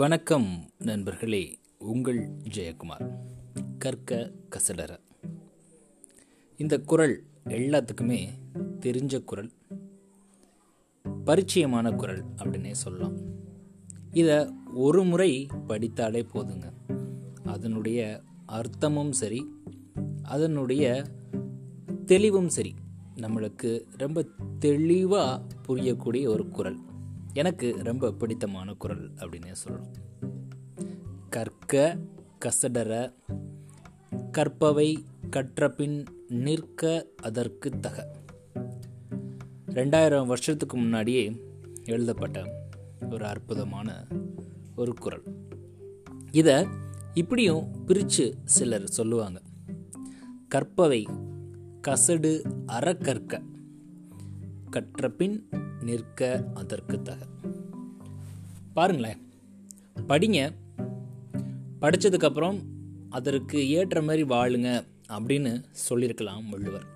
வணக்கம் நண்பர்களே உங்கள் ஜெயக்குமார். கற்க கசடர இந்த குரல் எல்லாத்துக்குமே தெரிஞ்ச குரல் பரிச்சயமான குரல் அப்படின்னே சொல்லலாம். இதை ஒரு முறை படித்தாலே போதுங்க. அதனுடைய அர்த்தமும் சரி அதனுடைய தெளிவும் சரி நம்மளுக்கு ரொம்ப தெளிவாக புரியக்கூடிய ஒரு குரல். எனக்கு ரொம்ப பிடித்தமான குரல் அப்படின்னே சொல்லணும். கற்க கசடர கற்பவை கற்றபின் நிற்க அதற்கு தக. ரெண்டாயிரம் வருஷத்துக்கு முன்னாடியே எழுதப்பட்ட ஒரு அற்புதமான ஒரு குரல். இதை இப்படியும் பிரித்து சிலர் சொல்லுவாங்க. கற்பவை கசடு அறக்கற்க. கற்றபின் நிற்க அதற்கு தக. பாருங்களேன். படிங்க. படித்ததுக்கப்புறம் அதற்கு ஏற்ற மாதிரி வாழுங்க அப்படின்னு சொல்லியிருக்கலாம் வள்ளுவர்.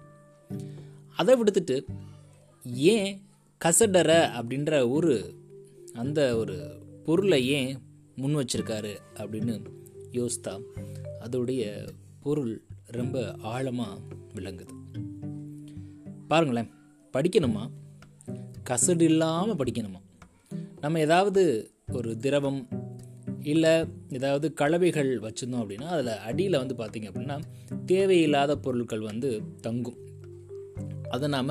அதை விடுத்துட்டு ஏன் கசடர அப்படின்ற ஒரு அந்த ஒரு பொருளை ஏன் முன் வச்சிருக்காரு அப்படின்னு யோசித்தா அதோடைய பொருள் ரொம்ப ஆழமாக விளங்குது. பாருங்களேன். படிக்கணுமா? கசடு இல்லாமல் படிக்கணுமா? நம்ம ஏதாவது ஒரு திரவம் இல்லை ஏதாவது கலவைகள் வச்சுருந்தோம் அப்படின்னா அதில் அடியில் வந்து பார்த்திங்க அப்படின்னா தேவையில்லாத பொருட்கள் வந்து தங்கும். அதை நாம்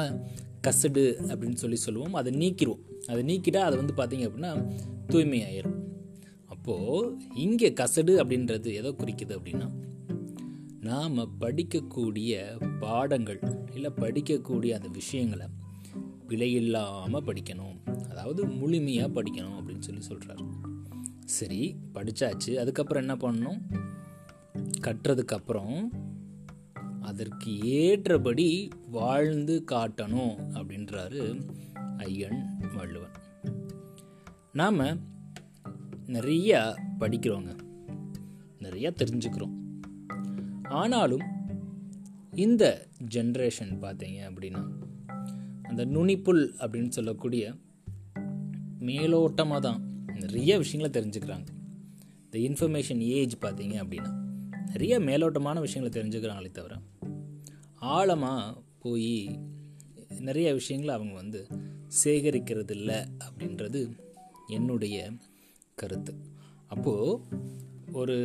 கசடு அப்படின்னு சொல்லி சொல்லுவோம். அதை நீக்கிடுவோம். அதை நீக்கிட்டால் அதை வந்து பார்த்திங்க அப்படின்னா தூய்மையாயிரும். அப்போது இங்கே கசடு அப்படின்றது எதை குறிக்குது அப்படின்னா நாம் படிக்கக்கூடிய பாடங்கள் இல்லை படிக்கக்கூடிய அந்த விஷயங்களை பிழையில்லாமல் படிக்கணும். அதாவது முழுமையாக படிக்கணும் அப்படின்னு சொல்லி சொல்கிறார் சரி படித்தாச்சு அதுக்கப்புறம் என்ன பண்ணணும்? கட்டுறதுக்கப்புறம் அதற்கு ஏற்றபடி வாழ்ந்து காட்டணும் அப்படின்றாரு ஐயன் வள்ளுவன். நாம் நிறையா படிக்கிறோங்க. நிறையா தெரிஞ்சுக்கிறோம். ஆனாலும் இந்த ஜென்ரேஷன் பார்த்தீங்க அப்படின்னா அந்த நுனிப்புல் அப்படின்னு சொல்லக்கூடிய மேலோட்டமாக தான் நிறைய விஷயங்களை தெரிஞ்சுக்கிறாங்க. இந்த இன்ஃபர்மேஷன் ஏஜ் பார்த்தீங்க அப்படின்னா நிறைய மேலோட்டமான விஷயங்களை தெரிஞ்சுக்கிறாங்களே தவிர ஆழமாக போய் நிறைய விஷயங்களை அவங்க வந்து சேகரிக்கிறது இல்லை அப்படின்றது என்னுடைய கருத்து. அப்போது ஒரு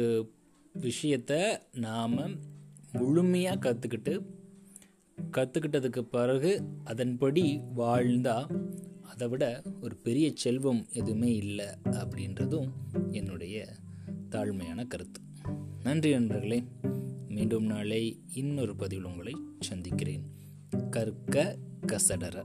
விஷயத்தை நாம் முழுமையாக கற்றுக்கிட்டு கற்றுக்கிட்டதுக்கு பிறகு அதன்படி வாழ்ந்தால் அதை விட ஒரு பெரிய செல்வம் எதுவுமே இல்லை அப்படின்றதும் என்னுடைய தாழ்மையான கருத்து. நன்றி நண்பர்களே. மீண்டும் நாளை இன்னொரு பதிவில் உங்களை சந்திக்கிறேன். கற்க கசடர